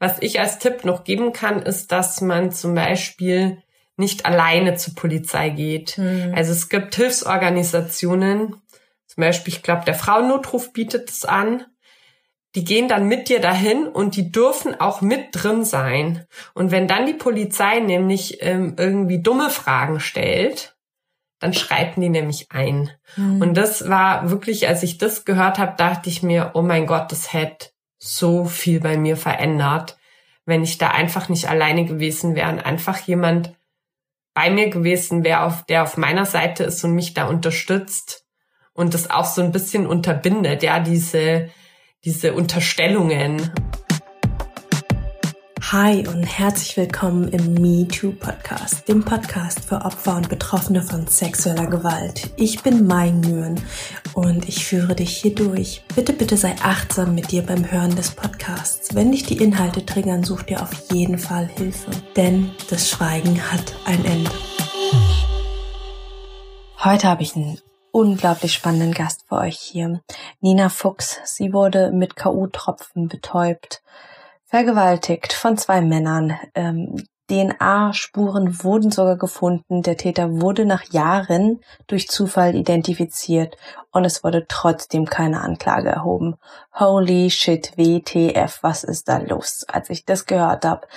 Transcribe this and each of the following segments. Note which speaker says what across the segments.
Speaker 1: Was ich als Tipp noch geben kann, ist, dass man zum Beispiel nicht alleine zur Polizei geht. Mhm. Also es gibt Hilfsorganisationen, zum Beispiel, ich glaube, der Frauennotruf bietet es an. Die gehen dann mit dir dahin und die dürfen auch mit drin sein. Und wenn dann die Polizei nämlich ähm, irgendwie dumme Fragen stellt, dann schreiten die nämlich ein. Mhm. Und das war wirklich, als ich das gehört habe, dachte ich mir, oh mein Gott, das hätte so viel bei mir verändert, wenn ich da einfach nicht alleine gewesen wäre und einfach jemand bei mir gewesen wäre, auf, der auf meiner Seite ist und mich da unterstützt und das auch so ein bisschen unterbindet, ja, diese, diese Unterstellungen.
Speaker 2: Hi und herzlich willkommen im Me Too Podcast, dem Podcast für Opfer und Betroffene von sexueller Gewalt. Ich bin Mai Nguyen und ich führe dich hier durch. Bitte, bitte sei achtsam mit dir beim Hören des Podcasts. Wenn dich die Inhalte triggern, such dir auf jeden Fall Hilfe, denn das Schweigen hat ein Ende. Heute habe ich einen unglaublich spannenden Gast für euch hier. Nina Fuchs. Sie wurde mit KU-Tropfen betäubt vergewaltigt von zwei Männern. Ähm, DNA-Spuren wurden sogar gefunden. Der Täter wurde nach Jahren durch Zufall identifiziert und es wurde trotzdem keine Anklage erhoben. Holy shit, WTF, was ist da los? Als ich das gehört habe,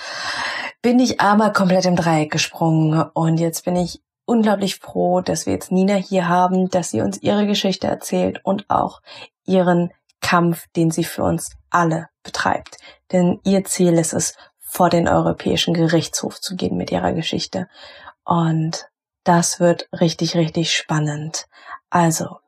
Speaker 2: bin ich aber komplett im Dreieck gesprungen und jetzt bin ich unglaublich froh, dass wir jetzt Nina hier haben, dass sie uns ihre Geschichte erzählt und auch ihren Kampf, den sie für uns alle betreibt. Denn ihr Ziel ist es, vor den Europäischen Gerichtshof zu gehen mit ihrer Geschichte. Und das wird richtig, richtig spannend. Also,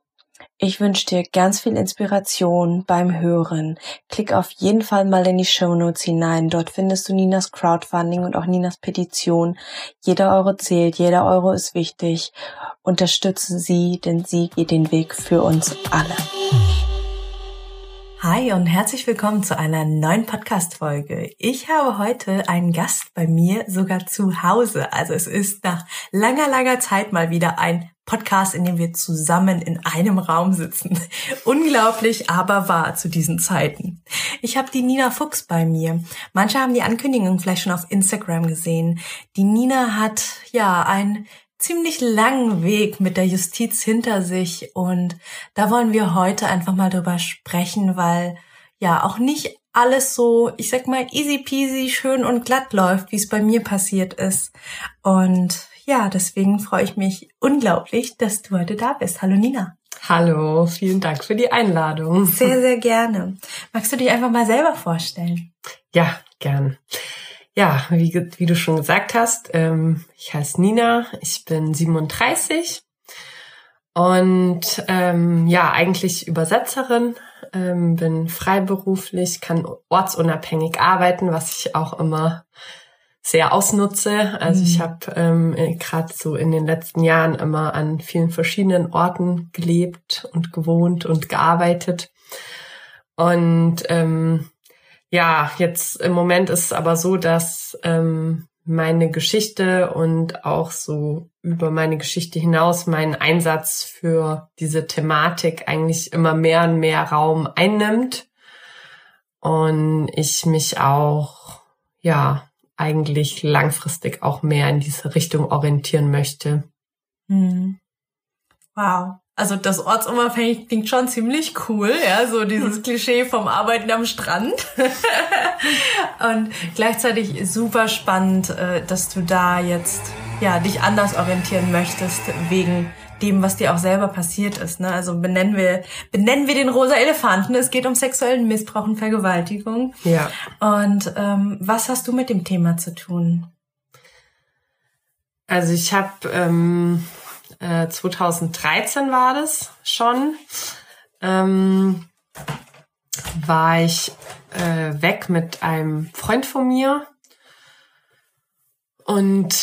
Speaker 2: ich wünsche dir ganz viel Inspiration beim Hören. Klick auf jeden Fall mal in die Show Notes hinein. Dort findest du Ninas Crowdfunding und auch Ninas Petition. Jeder Euro zählt, jeder Euro ist wichtig. Unterstütze sie, denn sie geht den Weg für uns alle. Hi und herzlich willkommen zu einer neuen Podcast-Folge. Ich habe heute einen Gast bei mir sogar zu Hause. Also es ist nach langer, langer Zeit mal wieder ein Podcast, in dem wir zusammen in einem Raum sitzen. Unglaublich, aber wahr zu diesen Zeiten. Ich habe die Nina Fuchs bei mir. Manche haben die Ankündigung vielleicht schon auf Instagram gesehen. Die Nina hat ja ein ziemlich langen Weg mit der Justiz hinter sich und da wollen wir heute einfach mal drüber sprechen, weil ja auch nicht alles so, ich sag mal, easy peasy, schön und glatt läuft, wie es bei mir passiert ist. Und ja, deswegen freue ich mich unglaublich, dass du heute da bist. Hallo Nina.
Speaker 1: Hallo, vielen Dank für die Einladung.
Speaker 2: Sehr, sehr gerne. Magst du dich einfach mal selber vorstellen?
Speaker 1: Ja, gern. Ja, wie, wie du schon gesagt hast, ähm, ich heiße Nina, ich bin 37 und ähm, ja, eigentlich Übersetzerin, ähm, bin freiberuflich, kann ortsunabhängig arbeiten, was ich auch immer sehr ausnutze. Also mhm. ich habe ähm, gerade so in den letzten Jahren immer an vielen verschiedenen Orten gelebt und gewohnt und gearbeitet. Und ähm, ja, jetzt im Moment ist es aber so, dass ähm, meine Geschichte und auch so über meine Geschichte hinaus mein Einsatz für diese Thematik eigentlich immer mehr und mehr Raum einnimmt und ich mich auch ja eigentlich langfristig auch mehr in diese Richtung orientieren möchte.
Speaker 2: Hm. Wow. Also das ortsunabhängig klingt schon ziemlich cool, ja, so dieses Klischee vom Arbeiten am Strand. und gleichzeitig super spannend, äh, dass du da jetzt ja dich anders orientieren möchtest wegen dem, was dir auch selber passiert ist. Ne? Also benennen wir benennen wir den rosa Elefanten. Es geht um sexuellen Missbrauch und Vergewaltigung.
Speaker 1: Ja.
Speaker 2: Und ähm, was hast du mit dem Thema zu tun?
Speaker 1: Also ich habe ähm 2013 äh, war das schon, ähm, war ich äh, weg mit einem Freund von mir. Und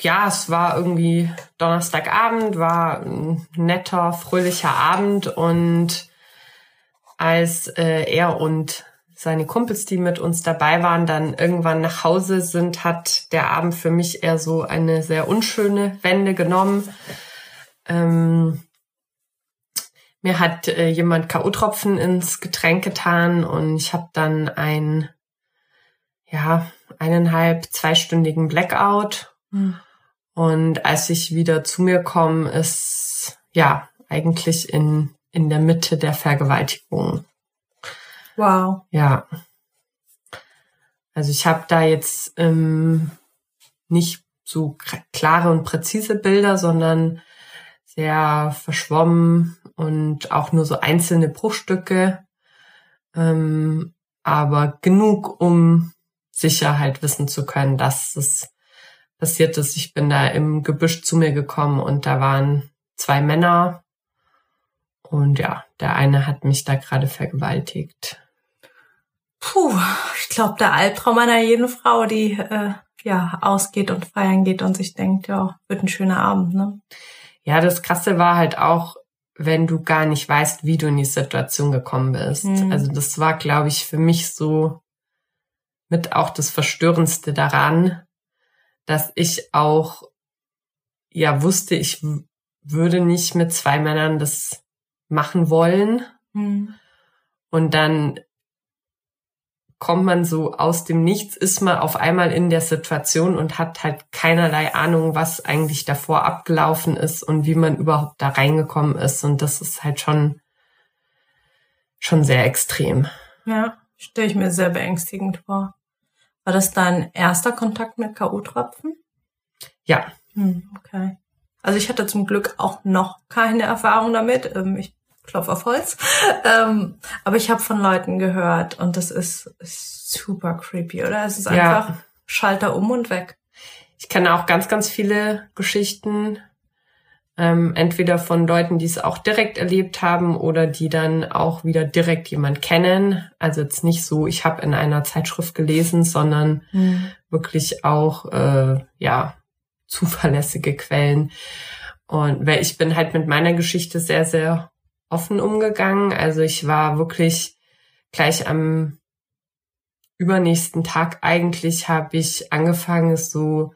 Speaker 1: ja, es war irgendwie Donnerstagabend, war ein netter, fröhlicher Abend und als äh, er und seine Kumpels, die mit uns dabei waren, dann irgendwann nach Hause sind, hat der Abend für mich eher so eine sehr unschöne Wende genommen. Ähm, mir hat äh, jemand K.O.-Tropfen ins Getränk getan und ich habe dann ein ja, eineinhalb, zweistündigen Blackout. Mhm. Und als ich wieder zu mir komme, ist ja eigentlich in, in der Mitte der Vergewaltigung.
Speaker 2: Wow.
Speaker 1: Ja. Also ich habe da jetzt ähm, nicht so klare und präzise Bilder, sondern sehr verschwommen und auch nur so einzelne Bruchstücke. Ähm, aber genug, um Sicherheit wissen zu können, dass es passiert ist. Ich bin da im Gebüsch zu mir gekommen und da waren zwei Männer. Und ja, der eine hat mich da gerade vergewaltigt.
Speaker 2: Puh, ich glaube, der Albtraum einer jeden Frau, die äh, ja ausgeht und feiern geht und sich denkt, ja, wird ein schöner Abend, ne?
Speaker 1: Ja, das Krasse war halt auch, wenn du gar nicht weißt, wie du in die Situation gekommen bist. Mhm. Also das war, glaube ich, für mich so mit auch das Verstörendste daran, dass ich auch ja wusste, ich würde nicht mit zwei Männern das machen wollen. Mhm. Und dann kommt man so aus dem Nichts, ist man auf einmal in der Situation und hat halt keinerlei Ahnung, was eigentlich davor abgelaufen ist und wie man überhaupt da reingekommen ist. Und das ist halt schon, schon sehr extrem.
Speaker 2: Ja, stelle ich mir sehr beängstigend vor. War das dein erster Kontakt mit K.O.-Tropfen?
Speaker 1: Ja.
Speaker 2: Hm, okay. Also ich hatte zum Glück auch noch keine Erfahrung damit. Ähm, ich klopfe auf Holz. Ähm, aber ich habe von Leuten gehört und das ist, ist super creepy, oder? Es ist einfach ja. Schalter um und weg.
Speaker 1: Ich kenne auch ganz, ganz viele Geschichten ähm, entweder von Leuten, die es auch direkt erlebt haben oder die dann auch wieder direkt jemand kennen. Also jetzt nicht so, ich habe in einer Zeitschrift gelesen, sondern mhm. wirklich auch äh, ja zuverlässige Quellen. Und weil ich bin halt mit meiner Geschichte sehr, sehr offen umgegangen. Also ich war wirklich gleich am übernächsten Tag eigentlich habe ich angefangen, so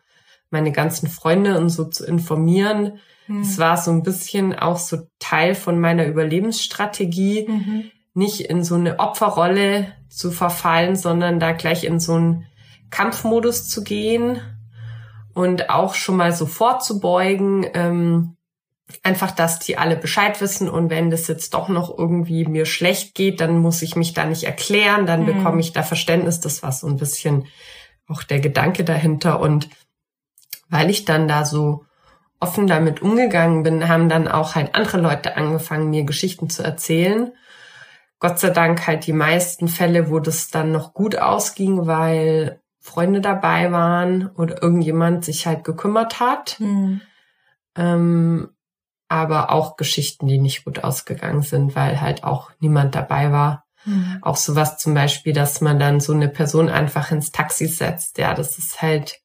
Speaker 1: meine ganzen Freunde und so zu informieren, Mhm. Es war so ein bisschen auch so Teil von meiner Überlebensstrategie, mhm. nicht in so eine Opferrolle zu verfallen, sondern da gleich in so einen Kampfmodus zu gehen und auch schon mal so vorzubeugen, ähm, einfach, dass die alle Bescheid wissen und wenn das jetzt doch noch irgendwie mir schlecht geht, dann muss ich mich da nicht erklären, dann mhm. bekomme ich da Verständnis. Das war so ein bisschen auch der Gedanke dahinter und weil ich dann da so offen damit umgegangen bin, haben dann auch halt andere Leute angefangen, mir Geschichten zu erzählen. Gott sei Dank halt die meisten Fälle, wo das dann noch gut ausging, weil Freunde dabei waren oder irgendjemand sich halt gekümmert hat. Mhm. Ähm, aber auch Geschichten, die nicht gut ausgegangen sind, weil halt auch niemand dabei war. Mhm. Auch sowas zum Beispiel, dass man dann so eine Person einfach ins Taxi setzt. Ja, das ist halt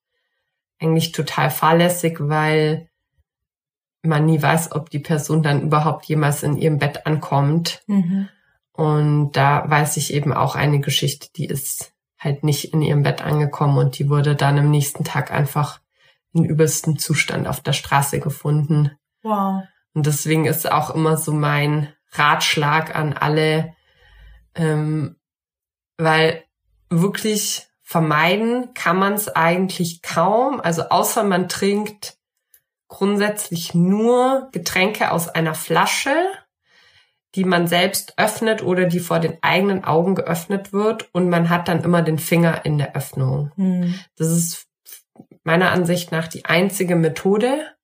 Speaker 1: eigentlich total fahrlässig, weil man nie weiß, ob die Person dann überhaupt jemals in ihrem Bett ankommt. Mhm. Und da weiß ich eben auch eine Geschichte, die ist halt nicht in ihrem Bett angekommen und die wurde dann am nächsten Tag einfach in übelstem Zustand auf der Straße gefunden.
Speaker 2: Wow.
Speaker 1: Und deswegen ist auch immer so mein Ratschlag an alle, ähm, weil wirklich vermeiden kann man es eigentlich kaum. Also außer man trinkt grundsätzlich nur Getränke aus einer Flasche, die man selbst öffnet oder die vor den eigenen Augen geöffnet wird und man hat dann immer den Finger in der Öffnung. Hm. Das ist meiner Ansicht nach die einzige Methode.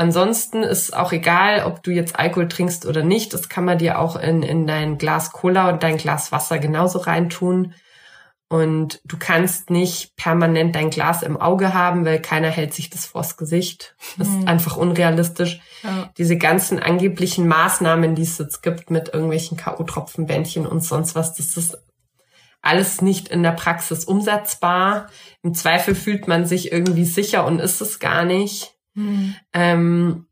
Speaker 1: Ansonsten ist auch egal, ob du jetzt Alkohol trinkst oder nicht. Das kann man dir auch in, in dein Glas Cola und dein Glas Wasser genauso reintun. Und du kannst nicht permanent dein Glas im Auge haben, weil keiner hält sich das vors Gesicht. Das ist einfach unrealistisch. Ja. Diese ganzen angeblichen Maßnahmen, die es jetzt gibt mit irgendwelchen K.O.-Tropfenbändchen und sonst was, das ist alles nicht in der Praxis umsetzbar. Im Zweifel fühlt man sich irgendwie sicher und ist es gar nicht. Mhm. Ähm,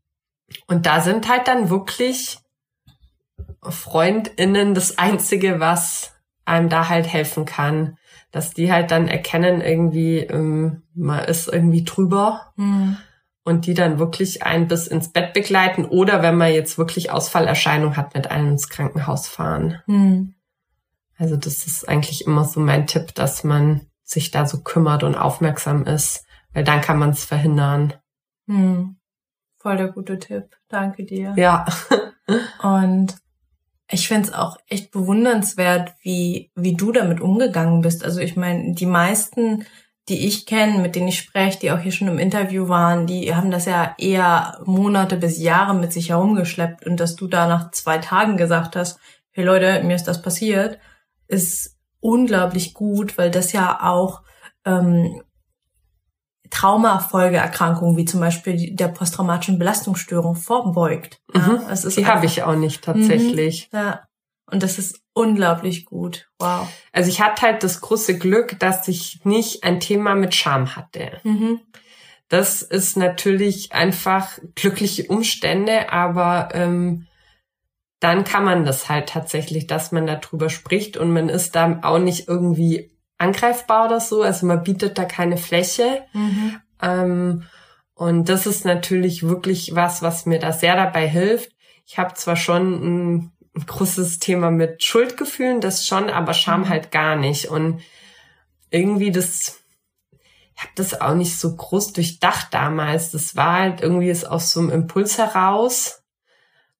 Speaker 1: und da sind halt dann wirklich FreundInnen das Einzige, was einem da halt helfen kann dass die halt dann erkennen, irgendwie, ähm, man ist irgendwie drüber mhm. und die dann wirklich einen bis ins Bett begleiten oder wenn man jetzt wirklich Ausfallerscheinung hat, mit einem ins Krankenhaus fahren. Mhm. Also das ist eigentlich immer so mein Tipp, dass man sich da so kümmert und aufmerksam ist, weil dann kann man es verhindern.
Speaker 2: Hm. Voll der gute Tipp. Danke dir.
Speaker 1: Ja.
Speaker 2: und ich finde es auch echt bewundernswert, wie, wie du damit umgegangen bist. Also ich meine, die meisten, die ich kenne, mit denen ich spreche, die auch hier schon im Interview waren, die haben das ja eher Monate bis Jahre mit sich herumgeschleppt. Und dass du da nach zwei Tagen gesagt hast, hey Leute, mir ist das passiert, ist unglaublich gut, weil das ja auch ähm, Traumafolgeerkrankungen wie zum Beispiel der posttraumatischen Belastungsstörung vorbeugt.
Speaker 1: Mhm. Ja, Die habe ich auch nicht tatsächlich.
Speaker 2: Mhm, ja. Und das ist unglaublich gut. Wow.
Speaker 1: Also ich hatte halt das große Glück, dass ich nicht ein Thema mit Scham hatte. Mhm. Das ist natürlich einfach glückliche Umstände, aber ähm, dann kann man das halt tatsächlich, dass man darüber spricht und man ist da auch nicht irgendwie angreifbar oder so. Also man bietet da keine Fläche. Mhm. Ähm, und das ist natürlich wirklich was, was mir da sehr dabei hilft. Ich habe zwar schon ein, ein, großes Thema mit Schuldgefühlen, das schon, aber Scham mhm. halt gar nicht. Und irgendwie das, ich habe das auch nicht so groß durchdacht damals. Das war halt irgendwie ist aus so einem Impuls heraus,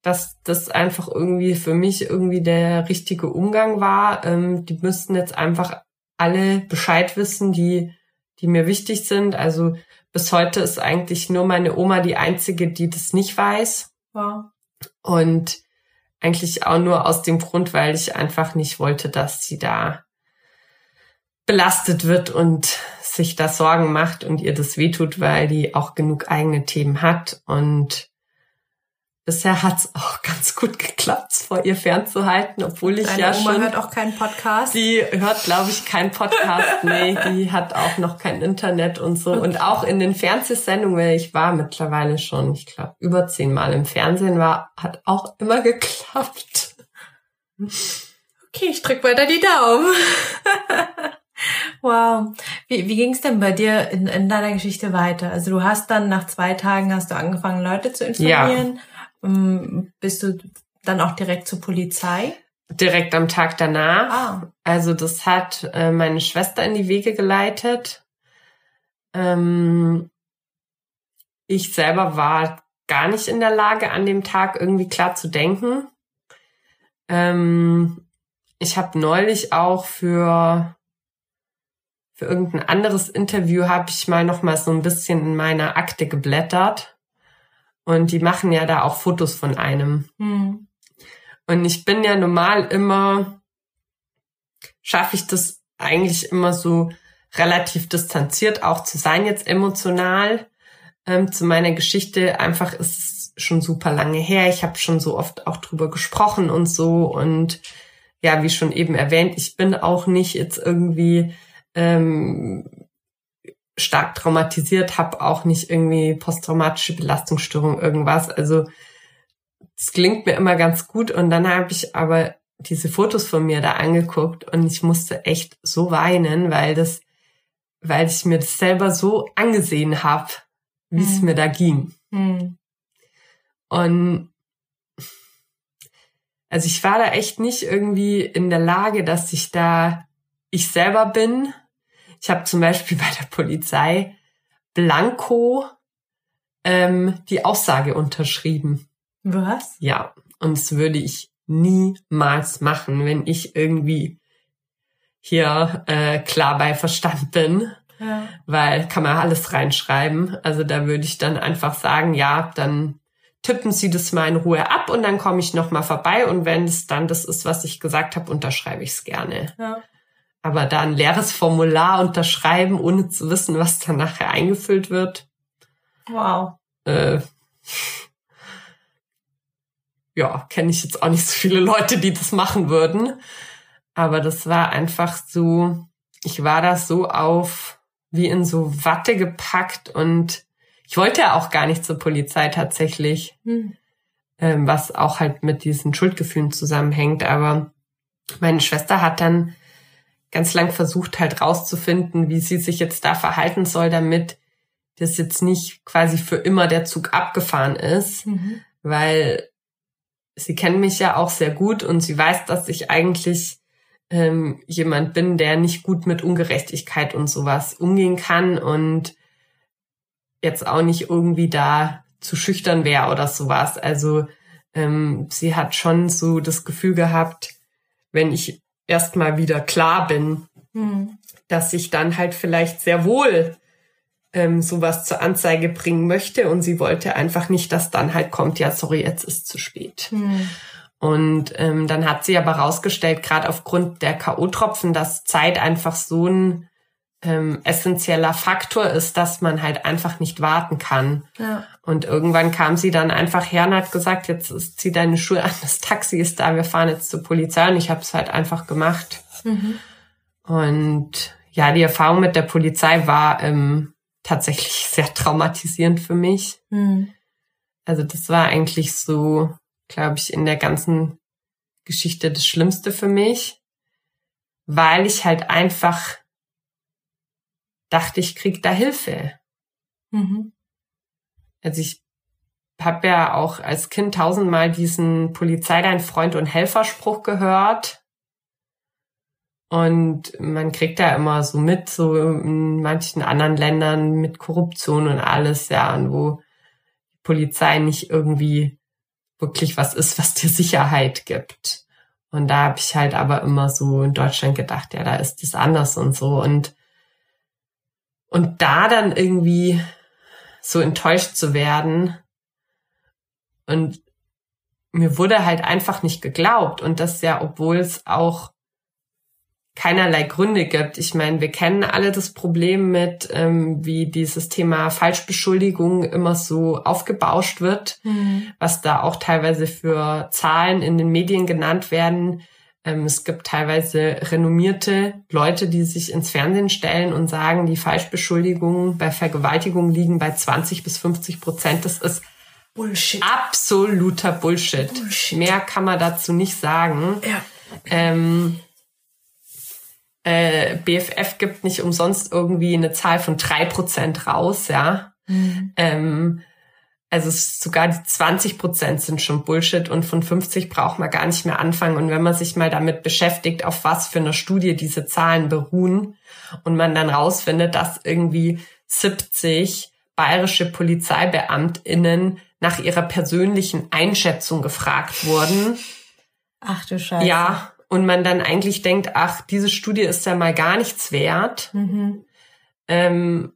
Speaker 1: dass das einfach irgendwie für mich irgendwie der richtige Umgang war. Ähm, die müssten jetzt einfach alle Bescheid wissen, die, die mir wichtig sind. Also bis heute ist eigentlich nur meine Oma die einzige, die das nicht weiß. Wow. Und eigentlich auch nur aus dem Grund, weil ich einfach nicht wollte, dass sie da belastet wird und sich da Sorgen macht und ihr das wehtut, weil die auch genug eigene Themen hat. Und Bisher hat's auch ganz gut geklappt, vor ihr fernzuhalten, obwohl ich
Speaker 2: Deine
Speaker 1: ja
Speaker 2: Oma
Speaker 1: schon.
Speaker 2: hört auch keinen Podcast.
Speaker 1: Die hört, glaube ich, keinen Podcast. nee, die hat auch noch kein Internet und so. Okay. Und auch in den Fernsehsendungen, weil ich war mittlerweile schon, ich glaube, über zehnmal im Fernsehen war, hat auch immer geklappt.
Speaker 2: Okay, ich drück weiter die Daumen. Wow. Wie, wie ging es denn bei dir in, in deiner Geschichte weiter? Also du hast dann nach zwei Tagen hast du angefangen, Leute zu informieren. Ja. Ähm, bist du dann auch direkt zur Polizei?
Speaker 1: Direkt am Tag danach. Ah. Also das hat äh, meine Schwester in die Wege geleitet. Ähm, ich selber war gar nicht in der Lage, an dem Tag irgendwie klar zu denken. Ähm, ich habe neulich auch für für irgendein anderes Interview habe ich mal noch mal so ein bisschen in meiner Akte geblättert und die machen ja da auch Fotos von einem. Mhm. Und ich bin ja normal immer, schaffe ich das eigentlich immer so relativ distanziert auch zu sein, jetzt emotional ähm, zu meiner Geschichte. Einfach ist es schon super lange her. Ich habe schon so oft auch drüber gesprochen und so. Und ja, wie schon eben erwähnt, ich bin auch nicht jetzt irgendwie ähm, stark traumatisiert, habe auch nicht irgendwie posttraumatische Belastungsstörung, irgendwas. Also es klingt mir immer ganz gut. Und dann habe ich aber diese Fotos von mir da angeguckt und ich musste echt so weinen, weil das, weil ich mir das selber so angesehen habe, wie es mhm. mir da ging. Mhm. Und also ich war da echt nicht irgendwie in der Lage, dass ich da ich selber bin ich habe zum Beispiel bei der Polizei Blanco ähm, die Aussage unterschrieben.
Speaker 2: Was?
Speaker 1: Ja, und das würde ich niemals machen, wenn ich irgendwie hier äh, klar bei Verstand bin. Ja. Weil kann man alles reinschreiben. Also da würde ich dann einfach sagen, ja, dann tippen Sie das mal in Ruhe ab und dann komme ich noch mal vorbei und wenn es dann das ist, was ich gesagt habe, unterschreibe ich es gerne. Ja. Aber da ein leeres Formular unterschreiben, ohne zu wissen, was dann nachher eingefüllt wird.
Speaker 2: Wow.
Speaker 1: Äh, ja, kenne ich jetzt auch nicht so viele Leute, die das machen würden. Aber das war einfach so, ich war da so auf, wie in so Watte gepackt und ich wollte ja auch gar nicht zur Polizei tatsächlich, hm. ähm, was auch halt mit diesen Schuldgefühlen zusammenhängt. Aber meine Schwester hat dann ganz lang versucht halt rauszufinden, wie sie sich jetzt da verhalten soll, damit das jetzt nicht quasi für immer der Zug abgefahren ist, mhm. weil sie kennen mich ja auch sehr gut und sie weiß, dass ich eigentlich ähm, jemand bin, der nicht gut mit Ungerechtigkeit und sowas umgehen kann und jetzt auch nicht irgendwie da zu schüchtern wäre oder sowas. Also ähm, sie hat schon so das Gefühl gehabt, wenn ich erstmal wieder klar bin, mhm. dass ich dann halt vielleicht sehr wohl ähm, sowas zur Anzeige bringen möchte und sie wollte einfach nicht, dass dann halt kommt, ja, sorry, jetzt ist zu spät. Mhm. Und ähm, dann hat sie aber rausgestellt, gerade aufgrund der K.O.-Tropfen, dass Zeit einfach so ein ähm, essentieller Faktor ist, dass man halt einfach nicht warten kann. Ja. Und irgendwann kam sie dann einfach her und hat gesagt, jetzt ist, zieh deine Schuhe an, das Taxi ist da, wir fahren jetzt zur Polizei und ich habe es halt einfach gemacht. Mhm. Und ja, die Erfahrung mit der Polizei war ähm, tatsächlich sehr traumatisierend für mich. Mhm. Also das war eigentlich so, glaube ich, in der ganzen Geschichte das Schlimmste für mich, weil ich halt einfach dachte, ich krieg da Hilfe. Mhm. Also ich habe ja auch als Kind tausendmal diesen Polizei dein Freund und Helferspruch gehört. Und man kriegt da immer so mit, so in manchen anderen Ländern mit Korruption und alles, ja, und wo die Polizei nicht irgendwie wirklich was ist, was dir Sicherheit gibt. Und da habe ich halt aber immer so in Deutschland gedacht, ja, da ist das anders und so. Und und da dann irgendwie so enttäuscht zu werden und mir wurde halt einfach nicht geglaubt und das ja, obwohl es auch keinerlei Gründe gibt. Ich meine, wir kennen alle das Problem mit, ähm, wie dieses Thema Falschbeschuldigung immer so aufgebauscht wird, mhm. was da auch teilweise für Zahlen in den Medien genannt werden, ähm, es gibt teilweise renommierte Leute, die sich ins Fernsehen stellen und sagen, die Falschbeschuldigungen bei Vergewaltigungen liegen bei 20 bis 50 Prozent. Das ist Bullshit. Absoluter Bullshit. Bullshit. Mehr kann man dazu nicht sagen. Ja. Ähm, äh, BFF gibt nicht umsonst irgendwie eine Zahl von drei Prozent raus, ja. Mhm. Ähm, also sogar die 20 Prozent sind schon Bullshit und von 50 braucht man gar nicht mehr anfangen. Und wenn man sich mal damit beschäftigt, auf was für einer Studie diese Zahlen beruhen und man dann rausfindet, dass irgendwie 70 bayerische PolizeibeamtInnen nach ihrer persönlichen Einschätzung gefragt wurden.
Speaker 2: Ach du Scheiße.
Speaker 1: Ja, und man dann eigentlich denkt, ach, diese Studie ist ja mal gar nichts wert. Mhm. Ähm,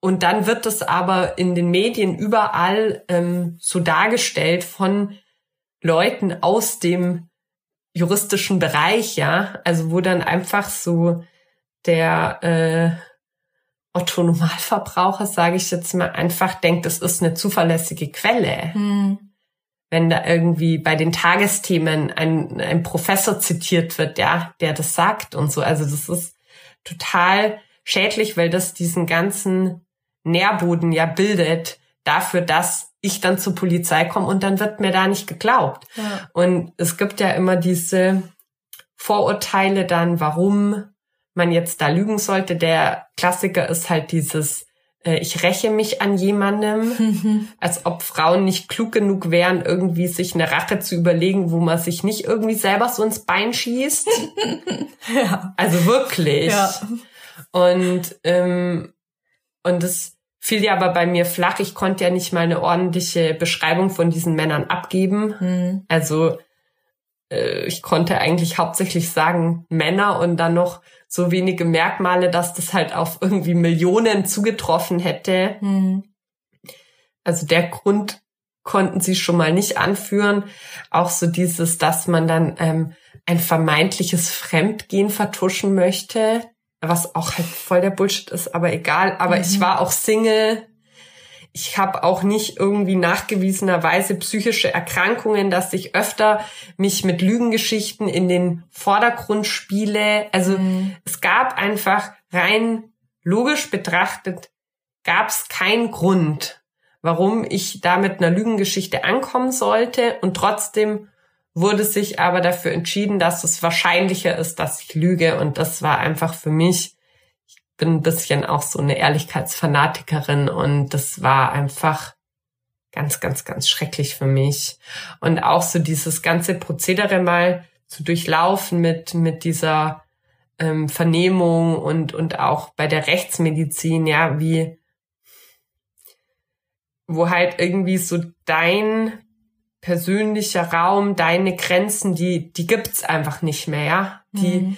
Speaker 1: und dann wird das aber in den Medien überall ähm, so dargestellt von Leuten aus dem juristischen Bereich, ja, also wo dann einfach so der äh, Otto Normalverbraucher, sage ich jetzt mal, einfach denkt, das ist eine zuverlässige Quelle. Hm. Wenn da irgendwie bei den Tagesthemen ein, ein Professor zitiert wird, ja, der das sagt und so. Also das ist total schädlich, weil das diesen ganzen Nährboden ja bildet dafür, dass ich dann zur Polizei komme und dann wird mir da nicht geglaubt. Ja. Und es gibt ja immer diese Vorurteile dann, warum man jetzt da lügen sollte. Der Klassiker ist halt dieses, äh, ich räche mich an jemandem, mhm. als ob Frauen nicht klug genug wären, irgendwie sich eine Rache zu überlegen, wo man sich nicht irgendwie selber so ins Bein schießt. ja. Also wirklich. Ja. Und ähm, und es fiel ja aber bei mir flach. Ich konnte ja nicht mal eine ordentliche Beschreibung von diesen Männern abgeben. Mhm. Also äh, ich konnte eigentlich hauptsächlich sagen Männer und dann noch so wenige Merkmale, dass das halt auf irgendwie Millionen zugetroffen hätte. Mhm. Also der Grund konnten sie schon mal nicht anführen. Auch so dieses, dass man dann ähm, ein vermeintliches Fremdgehen vertuschen möchte was auch halt voll der Bullshit ist, aber egal. Aber mhm. ich war auch Single. Ich habe auch nicht irgendwie nachgewiesenerweise psychische Erkrankungen, dass ich öfter mich mit Lügengeschichten in den Vordergrund spiele. Also mhm. es gab einfach rein logisch betrachtet, gab es keinen Grund, warum ich da mit einer Lügengeschichte ankommen sollte und trotzdem wurde sich aber dafür entschieden, dass es wahrscheinlicher ist, dass ich lüge. Und das war einfach für mich, ich bin ein bisschen auch so eine Ehrlichkeitsfanatikerin und das war einfach ganz, ganz, ganz schrecklich für mich. Und auch so dieses ganze Prozedere mal zu durchlaufen mit, mit dieser ähm, Vernehmung und, und auch bei der Rechtsmedizin, ja, wie, wo halt irgendwie so dein persönlicher Raum, deine Grenzen, die, die gibt's einfach nicht mehr, ja. Die, mhm.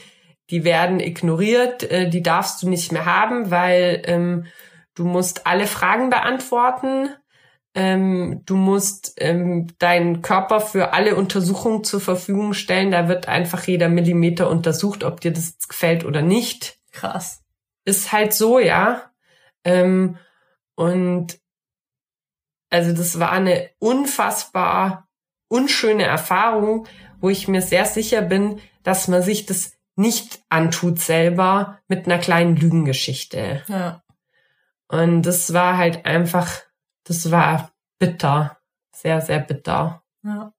Speaker 1: die werden ignoriert, äh, die darfst du nicht mehr haben, weil ähm, du musst alle Fragen beantworten ähm, du musst ähm, deinen Körper für alle Untersuchungen zur Verfügung stellen. Da wird einfach jeder Millimeter untersucht, ob dir das gefällt oder nicht.
Speaker 2: Krass.
Speaker 1: Ist halt so, ja. Ähm, und also das war eine unfassbar unschöne Erfahrung, wo ich mir sehr sicher bin, dass man sich das nicht antut selber mit einer kleinen Lügengeschichte.
Speaker 2: Ja.
Speaker 1: Und das war halt einfach das war bitter. Sehr, sehr bitter.
Speaker 2: Ja.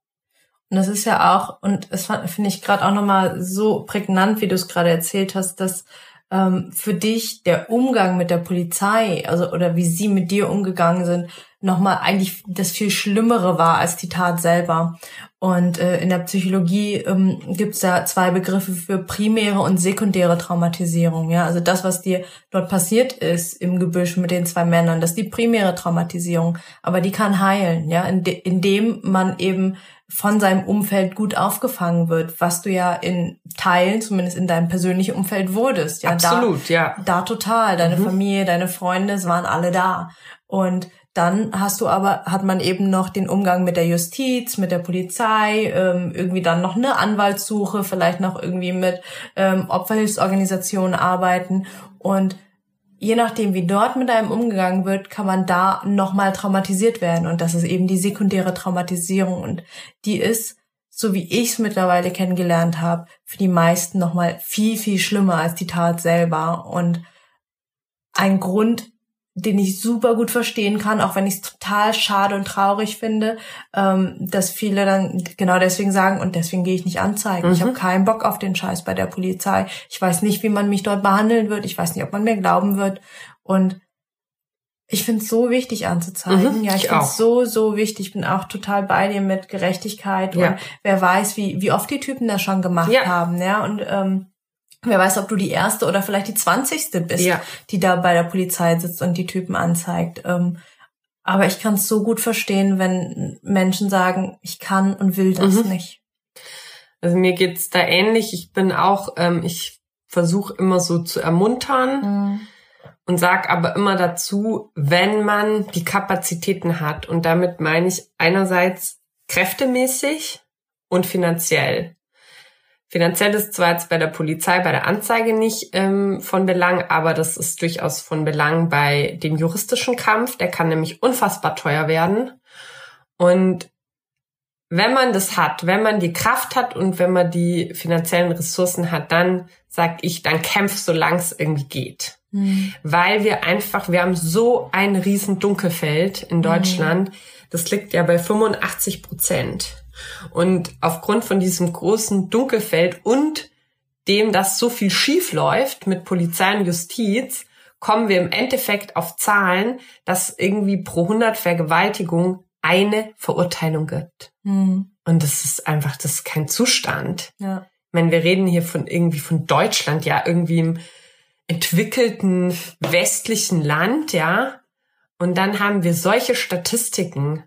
Speaker 2: Und das ist ja auch, und es finde ich gerade auch nochmal so prägnant, wie du es gerade erzählt hast, dass ähm, für dich der Umgang mit der Polizei, also oder wie sie mit dir umgegangen sind, nochmal eigentlich das viel Schlimmere war als die Tat selber. Und äh, in der Psychologie ähm, gibt es da zwei Begriffe für primäre und sekundäre Traumatisierung. Ja, also das, was dir dort passiert ist im Gebüsch mit den zwei Männern, das ist die primäre Traumatisierung. Aber die kann heilen, ja, indem man eben von seinem Umfeld gut aufgefangen wird, was du ja in Teilen, zumindest in deinem persönlichen Umfeld wurdest. Ja,
Speaker 1: Absolut,
Speaker 2: da,
Speaker 1: ja.
Speaker 2: Da total. Deine mhm. Familie, deine Freunde, es waren alle da. Und dann hast du aber, hat man eben noch den Umgang mit der Justiz, mit der Polizei, ähm, irgendwie dann noch eine Anwaltssuche, vielleicht noch irgendwie mit ähm, Opferhilfsorganisationen arbeiten. Und je nachdem, wie dort mit einem umgegangen wird, kann man da nochmal traumatisiert werden. Und das ist eben die sekundäre Traumatisierung. Und die ist, so wie ich es mittlerweile kennengelernt habe, für die meisten nochmal viel, viel schlimmer als die Tat selber. Und ein Grund, den ich super gut verstehen kann, auch wenn ich es total schade und traurig finde, ähm, dass viele dann genau deswegen sagen, und deswegen gehe ich nicht anzeigen. Mhm. Ich habe keinen Bock auf den Scheiß bei der Polizei. Ich weiß nicht, wie man mich dort behandeln wird. Ich weiß nicht, ob man mir glauben wird. Und ich finde es so wichtig anzuzeigen. Mhm, ja, ich, ich finde es so, so wichtig. Ich bin auch total bei dir mit Gerechtigkeit. Ja. Und wer weiß, wie, wie oft die Typen das schon gemacht ja. haben. Ja, und ähm, Wer weiß, ob du die erste oder vielleicht die zwanzigste bist, ja. die da bei der Polizei sitzt und die Typen anzeigt. Ähm, aber ich kann es so gut verstehen, wenn Menschen sagen, ich kann und will das mhm. nicht.
Speaker 1: Also mir geht's da ähnlich. Ich bin auch, ähm, ich versuche immer so zu ermuntern mhm. und sag aber immer dazu, wenn man die Kapazitäten hat. Und damit meine ich einerseits kräftemäßig und finanziell. Finanziell ist zwar jetzt bei der Polizei, bei der Anzeige nicht ähm, von Belang, aber das ist durchaus von Belang bei dem juristischen Kampf. Der kann nämlich unfassbar teuer werden. Und wenn man das hat, wenn man die Kraft hat und wenn man die finanziellen Ressourcen hat, dann sag ich, dann kämpf, solange es irgendwie geht. Mhm. Weil wir einfach, wir haben so ein riesen Dunkelfeld in mhm. Deutschland. Mhm. Das liegt ja bei 85 Prozent. Und aufgrund von diesem großen Dunkelfeld und dem, dass so viel schief läuft mit Polizei und Justiz, kommen wir im Endeffekt auf Zahlen, dass irgendwie pro 100 Vergewaltigung eine Verurteilung gibt. Mhm. Und das ist einfach, das ist kein Zustand.
Speaker 2: Ja.
Speaker 1: Ich meine, wir reden hier von irgendwie von Deutschland, ja, irgendwie im entwickelten westlichen Land, ja. Und dann haben wir solche Statistiken.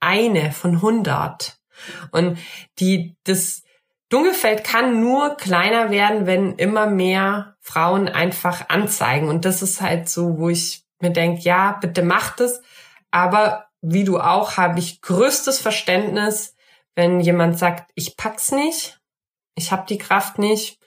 Speaker 1: Eine von 100. Und die, das Dunkelfeld kann nur kleiner werden, wenn immer mehr Frauen einfach anzeigen. Und das ist halt so, wo ich mir denke, ja, bitte macht es. Aber wie du auch, habe ich größtes Verständnis, wenn jemand sagt, ich pack's nicht, ich habe die Kraft nicht.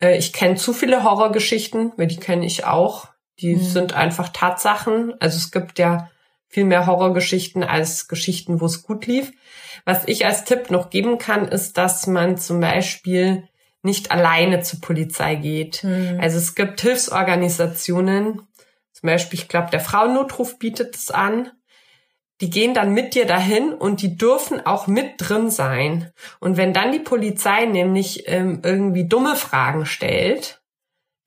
Speaker 1: Äh, ich kenne zu viele Horrorgeschichten, weil die kenne ich auch. Die mhm. sind einfach Tatsachen. Also es gibt ja viel mehr Horrorgeschichten als Geschichten, wo es gut lief. Was ich als Tipp noch geben kann, ist, dass man zum Beispiel nicht alleine zur Polizei geht. Mhm. Also es gibt Hilfsorganisationen, zum Beispiel, ich glaube, der Frauennotruf bietet es an. Die gehen dann mit dir dahin und die dürfen auch mit drin sein. Und wenn dann die Polizei nämlich ähm, irgendwie dumme Fragen stellt,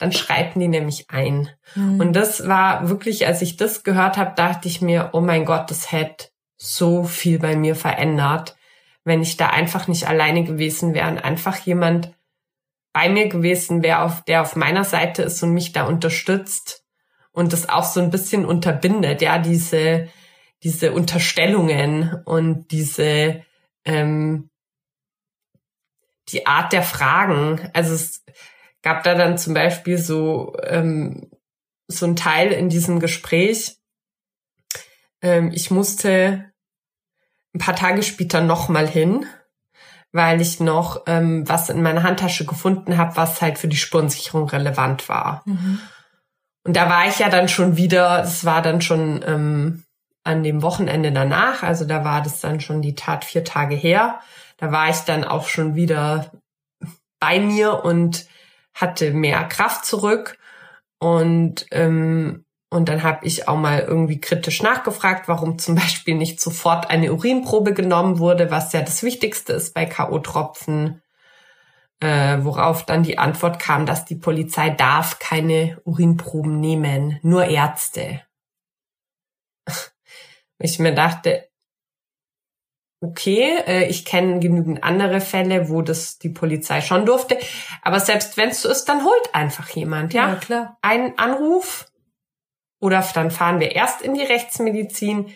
Speaker 1: dann schreiten die nämlich ein. Mhm. Und das war wirklich, als ich das gehört habe, dachte ich mir, oh mein Gott, das hätte so viel bei mir verändert, wenn ich da einfach nicht alleine gewesen wäre und einfach jemand bei mir gewesen wäre, auf, der auf meiner Seite ist und mich da unterstützt und das auch so ein bisschen unterbindet, ja, diese, diese Unterstellungen und diese, ähm, die Art der Fragen. Also es gab da dann zum Beispiel so, ähm, so ein Teil in diesem Gespräch. Ähm, ich musste ein paar Tage später nochmal hin weil ich noch ähm, was in meiner Handtasche gefunden habe, was halt für die Spurensicherung relevant war. Mhm. Und da war ich ja dann schon wieder, es war dann schon ähm, an dem Wochenende danach, also da war das dann schon die Tat vier Tage her. Da war ich dann auch schon wieder bei mir und hatte mehr Kraft zurück. Und ähm, und dann habe ich auch mal irgendwie kritisch nachgefragt, warum zum Beispiel nicht sofort eine Urinprobe genommen wurde, was ja das Wichtigste ist bei KO-Tropfen. Äh, worauf dann die Antwort kam, dass die Polizei darf keine Urinproben nehmen, nur Ärzte. ich mir dachte, okay, äh, ich kenne genügend andere Fälle, wo das die Polizei schon durfte. Aber selbst wenn es so ist, dann holt einfach jemand, ja?
Speaker 2: Ja, klar.
Speaker 1: Ein Anruf, oder dann fahren wir erst in die Rechtsmedizin,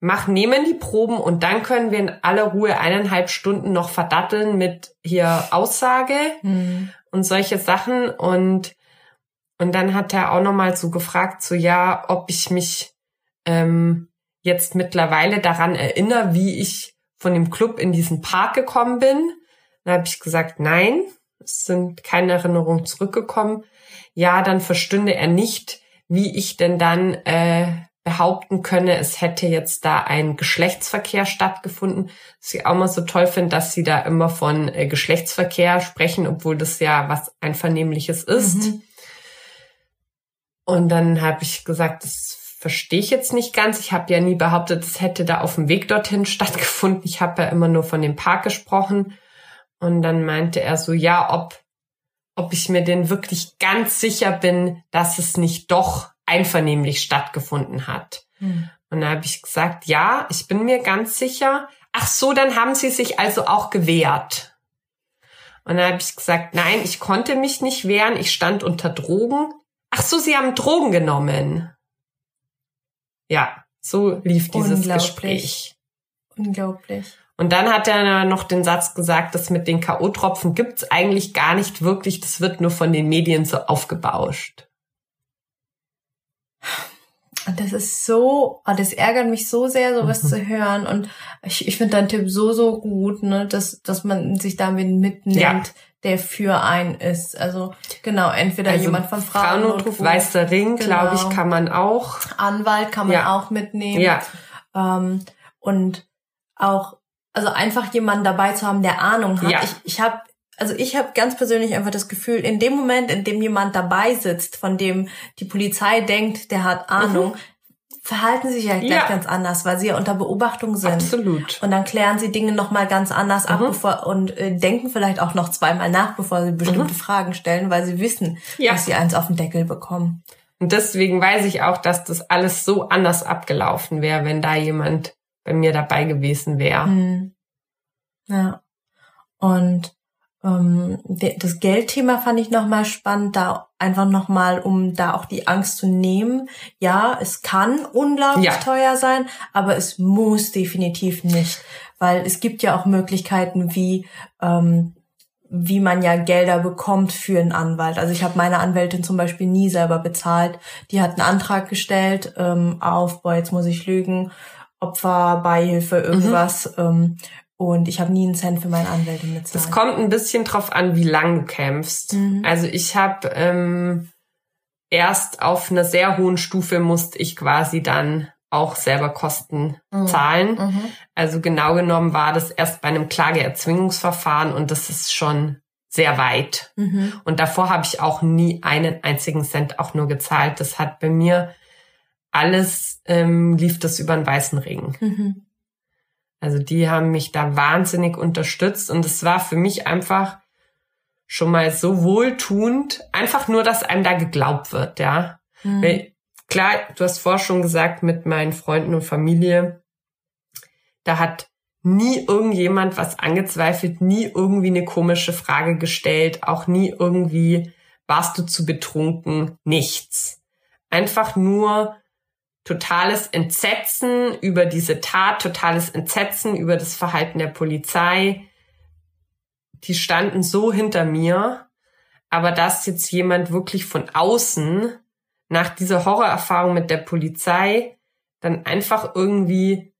Speaker 1: machen, nehmen die Proben und dann können wir in aller Ruhe eineinhalb Stunden noch verdatteln mit hier Aussage mhm. und solche Sachen. Und, und dann hat er auch nochmal so gefragt, so ja, ob ich mich ähm, jetzt mittlerweile daran erinnere, wie ich von dem Club in diesen Park gekommen bin. Dann habe ich gesagt, nein, es sind keine Erinnerungen zurückgekommen. Ja, dann verstünde er nicht, wie ich denn dann äh, behaupten könne, es hätte jetzt da ein Geschlechtsverkehr stattgefunden. Was ich auch mal so toll finde, dass sie da immer von äh, Geschlechtsverkehr sprechen, obwohl das ja was Einvernehmliches ist. Mhm. Und dann habe ich gesagt, das verstehe ich jetzt nicht ganz. Ich habe ja nie behauptet, es hätte da auf dem Weg dorthin stattgefunden. Ich habe ja immer nur von dem Park gesprochen. Und dann meinte er so, ja, ob ob ich mir denn wirklich ganz sicher bin, dass es nicht doch einvernehmlich stattgefunden hat. Hm. Und da habe ich gesagt, ja, ich bin mir ganz sicher. Ach so, dann haben sie sich also auch gewehrt. Und dann habe ich gesagt, nein, ich konnte mich nicht wehren, ich stand unter Drogen. Ach so, sie haben Drogen genommen. Ja, so lief dieses Gespräch.
Speaker 2: Unglaublich.
Speaker 1: Und dann hat er noch den Satz gesagt, das mit den K.O.-Tropfen gibt's eigentlich gar nicht wirklich, das wird nur von den Medien so aufgebauscht.
Speaker 2: Und das ist so, oh, das ärgert mich so sehr, sowas mhm. zu hören. Und ich, ich finde deinen Tipp so, so gut, ne, dass, dass man sich damit mitnimmt, ja. der für einen ist. Also genau, entweder also jemand von Frauen.
Speaker 1: Frauennotruf, Weißer Ring, genau. glaube ich, kann man auch.
Speaker 2: Anwalt kann man ja. auch mitnehmen. Ja. Ähm, und auch also einfach jemanden dabei zu haben, der Ahnung hat. Ja. Ich, ich habe also ich habe ganz persönlich einfach das Gefühl, in dem Moment, in dem jemand dabei sitzt, von dem die Polizei denkt, der hat Ahnung, mhm. verhalten sie sich ja gleich ganz anders, weil sie ja unter Beobachtung sind.
Speaker 1: Absolut.
Speaker 2: Und dann klären sie Dinge nochmal ganz anders mhm. ab bevor, und äh, denken vielleicht auch noch zweimal nach, bevor sie bestimmte mhm. Fragen stellen, weil sie wissen, ja. dass sie eins auf den Deckel bekommen.
Speaker 1: Und deswegen weiß ich auch, dass das alles so anders abgelaufen wäre, wenn da jemand bei mir dabei gewesen wäre. Hm.
Speaker 2: Ja. Und das Geldthema fand ich nochmal spannend, da einfach nochmal, um da auch die Angst zu nehmen. Ja, es kann unglaublich ja. teuer sein, aber es muss definitiv nicht, weil es gibt ja auch Möglichkeiten, wie ähm, wie man ja Gelder bekommt für einen Anwalt. Also ich habe meine Anwältin zum Beispiel nie selber bezahlt. Die hat einen Antrag gestellt ähm, auf, boah, jetzt muss ich lügen, Opferbeihilfe, irgendwas. Mhm. Ähm, und ich habe nie einen Cent für meine Anwältin bezahlt.
Speaker 1: Das kommt ein bisschen drauf an, wie lang du kämpfst. Mhm. Also ich habe ähm, erst auf einer sehr hohen Stufe musste ich quasi dann auch selber Kosten mhm. zahlen. Mhm. Also genau genommen war das erst bei einem Klageerzwingungsverfahren und das ist schon sehr weit. Mhm. Und davor habe ich auch nie einen einzigen Cent auch nur gezahlt. Das hat bei mir alles ähm, lief das über einen weißen Ring. Also die haben mich da wahnsinnig unterstützt und es war für mich einfach schon mal so wohltuend, einfach nur, dass einem da geglaubt wird, ja. Mhm. Weil, klar, du hast vorher schon gesagt, mit meinen Freunden und Familie, da hat nie irgendjemand was angezweifelt, nie irgendwie eine komische Frage gestellt, auch nie irgendwie warst du zu betrunken, nichts. Einfach nur totales Entsetzen über diese Tat, totales Entsetzen über das Verhalten der Polizei. Die standen so hinter mir, aber dass jetzt jemand wirklich von außen nach dieser Horrorerfahrung mit der Polizei dann einfach irgendwie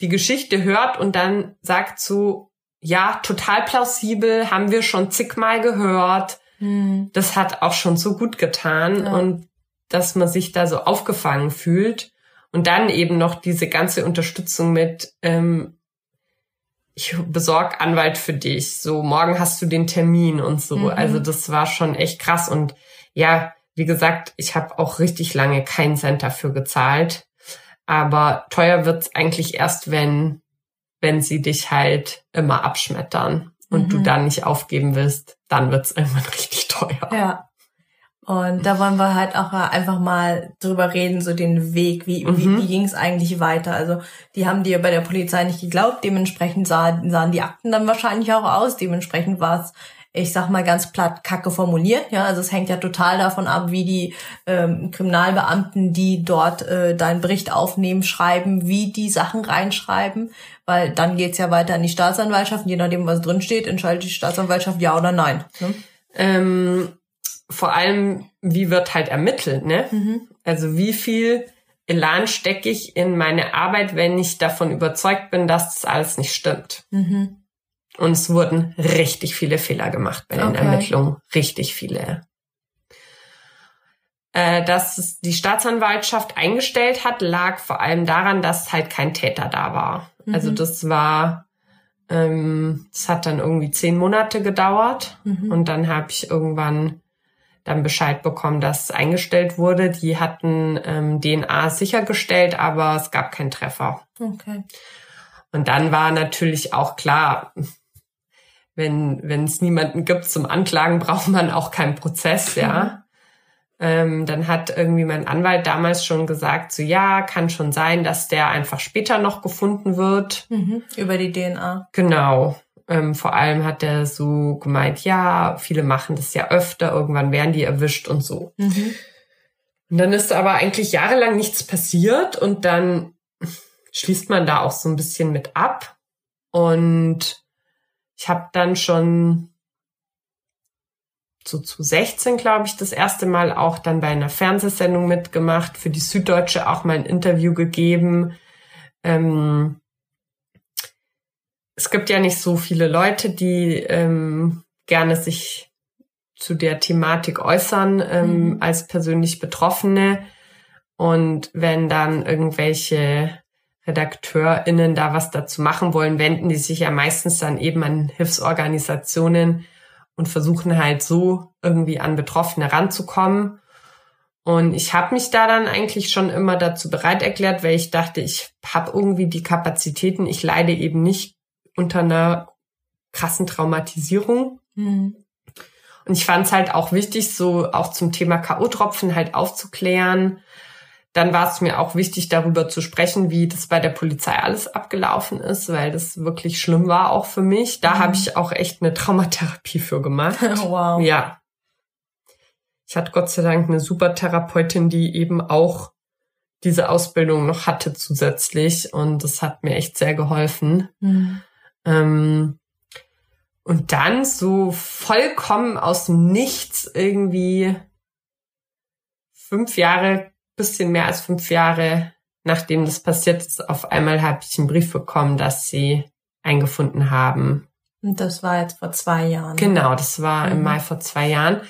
Speaker 1: die Geschichte hört und dann sagt so, ja, total plausibel, haben wir schon zigmal gehört. Hm. Das hat auch schon so gut getan ja. und dass man sich da so aufgefangen fühlt und dann eben noch diese ganze Unterstützung mit, ähm, ich besorg Anwalt für dich, so morgen hast du den Termin und so. Mhm. Also das war schon echt krass und ja, wie gesagt, ich habe auch richtig lange keinen Cent dafür gezahlt. Aber teuer wird's eigentlich erst, wenn, wenn sie dich halt immer abschmettern und mhm. du dann nicht aufgeben willst, dann wird's irgendwann richtig teuer.
Speaker 2: Ja. Und da wollen wir halt auch einfach mal drüber reden, so den Weg, wie, mhm. wie, wie ging es eigentlich weiter. Also die haben dir bei der Polizei nicht geglaubt, dementsprechend sah, sahen die Akten dann wahrscheinlich auch aus, dementsprechend war es ich sag mal ganz platt, kacke formuliert. Ja, also es hängt ja total davon ab, wie die ähm, Kriminalbeamten, die dort äh, deinen Bericht aufnehmen, schreiben, wie die Sachen reinschreiben, weil dann geht's ja weiter an die Staatsanwaltschaft. Je nachdem, was drin steht, entscheidet die Staatsanwaltschaft ja oder nein. Ne?
Speaker 1: Ähm, vor allem, wie wird halt ermittelt, ne? Mhm. Also wie viel Elan stecke ich in meine Arbeit, wenn ich davon überzeugt bin, dass das alles nicht stimmt. Mhm. Und es wurden richtig viele Fehler gemacht bei den okay. Ermittlungen. Richtig viele. Äh, dass die Staatsanwaltschaft eingestellt hat, lag vor allem daran, dass halt kein Täter da war. Mhm. Also das war, ähm, das hat dann irgendwie zehn Monate gedauert. Mhm. Und dann habe ich irgendwann dann Bescheid bekommen, dass eingestellt wurde. Die hatten ähm, DNA sichergestellt, aber es gab keinen Treffer. Okay. Und dann war natürlich auch klar, wenn wenn es niemanden gibt zum Anklagen, braucht man auch keinen Prozess, ja. Mhm. Ähm, dann hat irgendwie mein Anwalt damals schon gesagt, so ja, kann schon sein, dass der einfach später noch gefunden wird.
Speaker 2: Mhm. Über die DNA.
Speaker 1: Genau. Ähm, vor allem hat er so gemeint, ja, viele machen das ja öfter, irgendwann werden die erwischt und so. Mhm. Und dann ist aber eigentlich jahrelang nichts passiert und dann schließt man da auch so ein bisschen mit ab. Und ich habe dann schon so zu 16, glaube ich, das erste Mal auch dann bei einer Fernsehsendung mitgemacht, für die Süddeutsche auch mal ein Interview gegeben. Ähm, es gibt ja nicht so viele Leute, die ähm, gerne sich zu der Thematik äußern ähm, mhm. als persönlich Betroffene. Und wenn dann irgendwelche RedakteurInnen da was dazu machen wollen, wenden die sich ja meistens dann eben an Hilfsorganisationen und versuchen halt so irgendwie an Betroffene ranzukommen. Und ich habe mich da dann eigentlich schon immer dazu bereit erklärt, weil ich dachte, ich habe irgendwie die Kapazitäten, ich leide eben nicht unter einer krassen Traumatisierung. Mhm. Und ich fand es halt auch wichtig, so auch zum Thema K.O.-Tropfen halt aufzuklären dann war es mir auch wichtig, darüber zu sprechen, wie das bei der Polizei alles abgelaufen ist, weil das wirklich schlimm war auch für mich. Da mhm. habe ich auch echt eine Traumatherapie für gemacht. wow. Ja. Ich hatte Gott sei Dank eine super Therapeutin, die eben auch diese Ausbildung noch hatte zusätzlich und das hat mir echt sehr geholfen. Mhm. Ähm, und dann so vollkommen aus dem Nichts irgendwie fünf Jahre bisschen mehr als fünf Jahre nachdem das passiert ist, auf einmal habe ich einen Brief bekommen, dass sie eingefunden haben.
Speaker 2: Und das war jetzt vor zwei Jahren.
Speaker 1: Genau, das war mhm. im Mai vor zwei Jahren.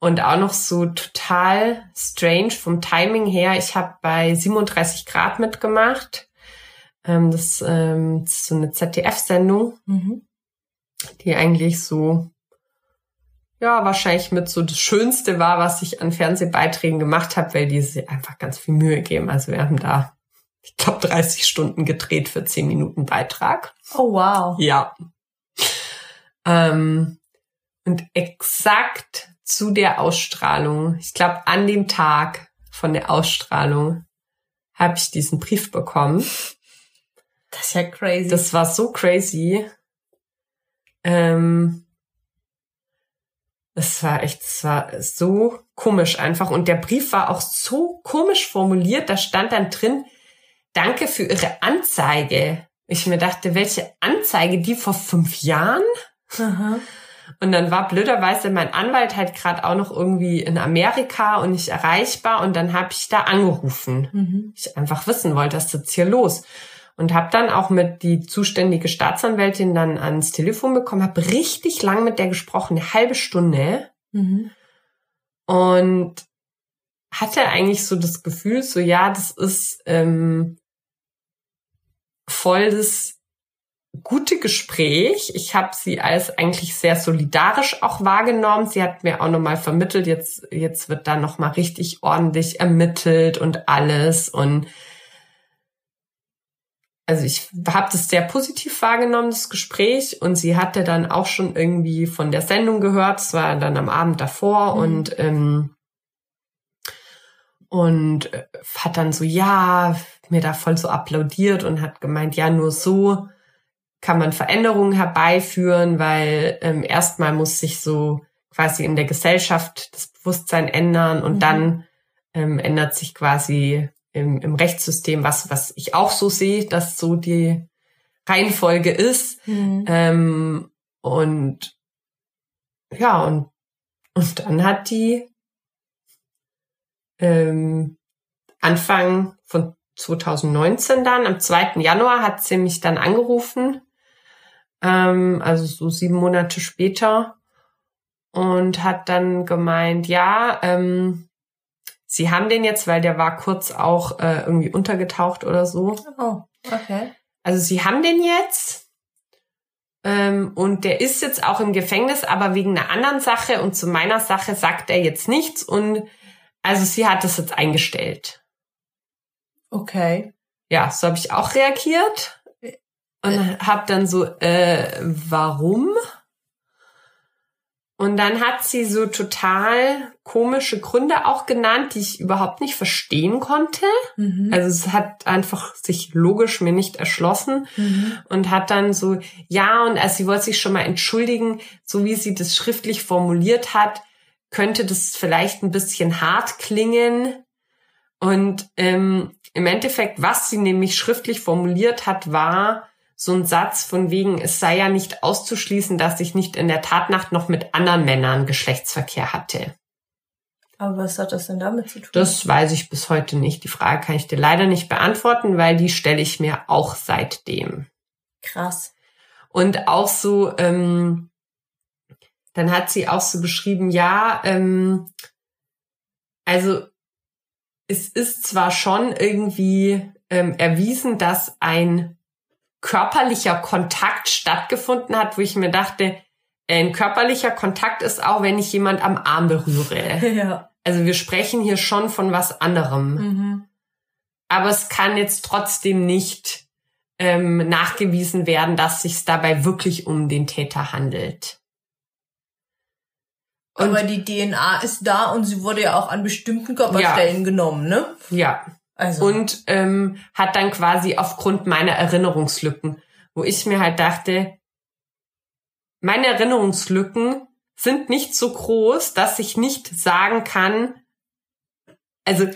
Speaker 1: Und auch noch so total strange vom Timing her. Ich habe bei 37 Grad mitgemacht. Ähm, das, ähm, das ist so eine ZDF-Sendung, mhm. die eigentlich so ja, wahrscheinlich mit so das Schönste war, was ich an Fernsehbeiträgen gemacht habe, weil die sich einfach ganz viel Mühe geben. Also wir haben da, ich glaube, 30 Stunden gedreht für 10 Minuten Beitrag.
Speaker 2: Oh wow.
Speaker 1: Ja. Ähm, und exakt zu der Ausstrahlung, ich glaube an dem Tag von der Ausstrahlung, habe ich diesen Brief bekommen.
Speaker 2: Das ist ja crazy.
Speaker 1: Das war so crazy. Ähm, das war echt, es war so komisch einfach. Und der Brief war auch so komisch formuliert. Da stand dann drin, danke für Ihre Anzeige. Ich mir dachte, welche Anzeige? Die vor fünf Jahren?
Speaker 2: Aha.
Speaker 1: Und dann war blöderweise mein Anwalt halt gerade auch noch irgendwie in Amerika und nicht erreichbar. Und dann habe ich da angerufen.
Speaker 2: Mhm.
Speaker 1: Ich einfach wissen wollte, was ist jetzt hier los? Und habe dann auch mit die zuständige Staatsanwältin dann ans Telefon bekommen, habe richtig lang mit der gesprochen, eine halbe Stunde.
Speaker 2: Mhm.
Speaker 1: Und hatte eigentlich so das Gefühl, so ja, das ist ähm, voll das gute Gespräch. Ich habe sie als eigentlich sehr solidarisch auch wahrgenommen. Sie hat mir auch nochmal vermittelt, jetzt, jetzt wird da nochmal richtig ordentlich ermittelt und alles. Und also ich habe das sehr positiv wahrgenommen, das Gespräch. Und sie hatte dann auch schon irgendwie von der Sendung gehört. Es war dann am Abend davor
Speaker 2: Mhm.
Speaker 1: und ähm, und äh, hat dann so, ja, mir da voll so applaudiert und hat gemeint, ja, nur so kann man Veränderungen herbeiführen, weil ähm, erstmal muss sich so quasi in der Gesellschaft das Bewusstsein ändern und
Speaker 2: Mhm.
Speaker 1: dann ähm, ändert sich quasi im, im Rechtssystem was, was ich auch so sehe, dass so die Reihenfolge ist.
Speaker 2: Mhm.
Speaker 1: Ähm, und ja, und, und dann hat die ähm, Anfang von 2019 dann, am 2. Januar, hat sie mich dann angerufen, ähm, also so sieben Monate später, und hat dann gemeint, ja, ähm, sie haben den jetzt, weil der war kurz auch äh, irgendwie untergetaucht oder so.
Speaker 2: Oh, okay.
Speaker 1: Also sie haben den jetzt ähm, und der ist jetzt auch im Gefängnis, aber wegen einer anderen Sache und zu meiner Sache sagt er jetzt nichts und also sie hat das jetzt eingestellt.
Speaker 2: Okay.
Speaker 1: Ja, so habe ich auch reagiert und habe dann so, äh, warum? Und dann hat sie so total komische Gründe auch genannt, die ich überhaupt nicht verstehen konnte.
Speaker 2: Mhm.
Speaker 1: Also es hat einfach sich logisch mir nicht erschlossen
Speaker 2: Mhm.
Speaker 1: und hat dann so, ja, und also sie wollte sich schon mal entschuldigen, so wie sie das schriftlich formuliert hat, könnte das vielleicht ein bisschen hart klingen. Und ähm, im Endeffekt, was sie nämlich schriftlich formuliert hat, war so ein Satz von wegen, es sei ja nicht auszuschließen, dass ich nicht in der Tatnacht noch mit anderen Männern Geschlechtsverkehr hatte.
Speaker 2: Aber was hat das denn damit zu tun?
Speaker 1: Das weiß ich bis heute nicht. Die Frage kann ich dir leider nicht beantworten, weil die stelle ich mir auch seitdem.
Speaker 2: krass.
Speaker 1: Und auch so, ähm, dann hat sie auch so beschrieben, ja, ähm, also es ist zwar schon irgendwie ähm, erwiesen, dass ein körperlicher Kontakt stattgefunden hat, wo ich mir dachte, ein körperlicher Kontakt ist auch, wenn ich jemand am Arm berühre.
Speaker 2: ja.
Speaker 1: Also wir sprechen hier schon von was anderem.
Speaker 2: Mhm.
Speaker 1: Aber es kann jetzt trotzdem nicht ähm, nachgewiesen werden, dass sich dabei wirklich um den Täter handelt. Und
Speaker 2: Aber die DNA ist da und sie wurde ja auch an bestimmten Körperstellen genommen, ne?
Speaker 1: ja,
Speaker 2: Also.
Speaker 1: und ähm, hat dann quasi aufgrund meiner Erinnerungslücken, wo ich mir halt dachte, meine Erinnerungslücken sind nicht so groß, dass ich nicht sagen kann, also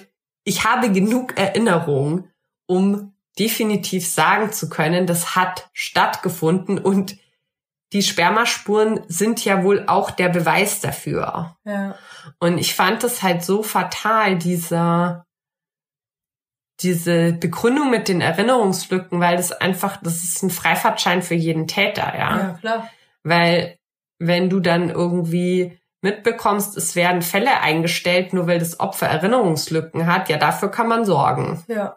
Speaker 1: ich habe genug Erinnerung, um definitiv sagen zu können, das hat stattgefunden und die Spermaspuren sind ja wohl auch der Beweis dafür.
Speaker 2: ja.
Speaker 1: Und ich fand das halt so fatal, dieser, diese Begründung mit den Erinnerungslücken, weil das einfach, das ist ein Freifahrtschein für jeden Täter, ja.
Speaker 2: ja, klar.
Speaker 1: Weil wenn du dann irgendwie mitbekommst, es werden Fälle eingestellt, nur weil das Opfer Erinnerungslücken hat, ja, dafür kann man sorgen.
Speaker 2: Ja.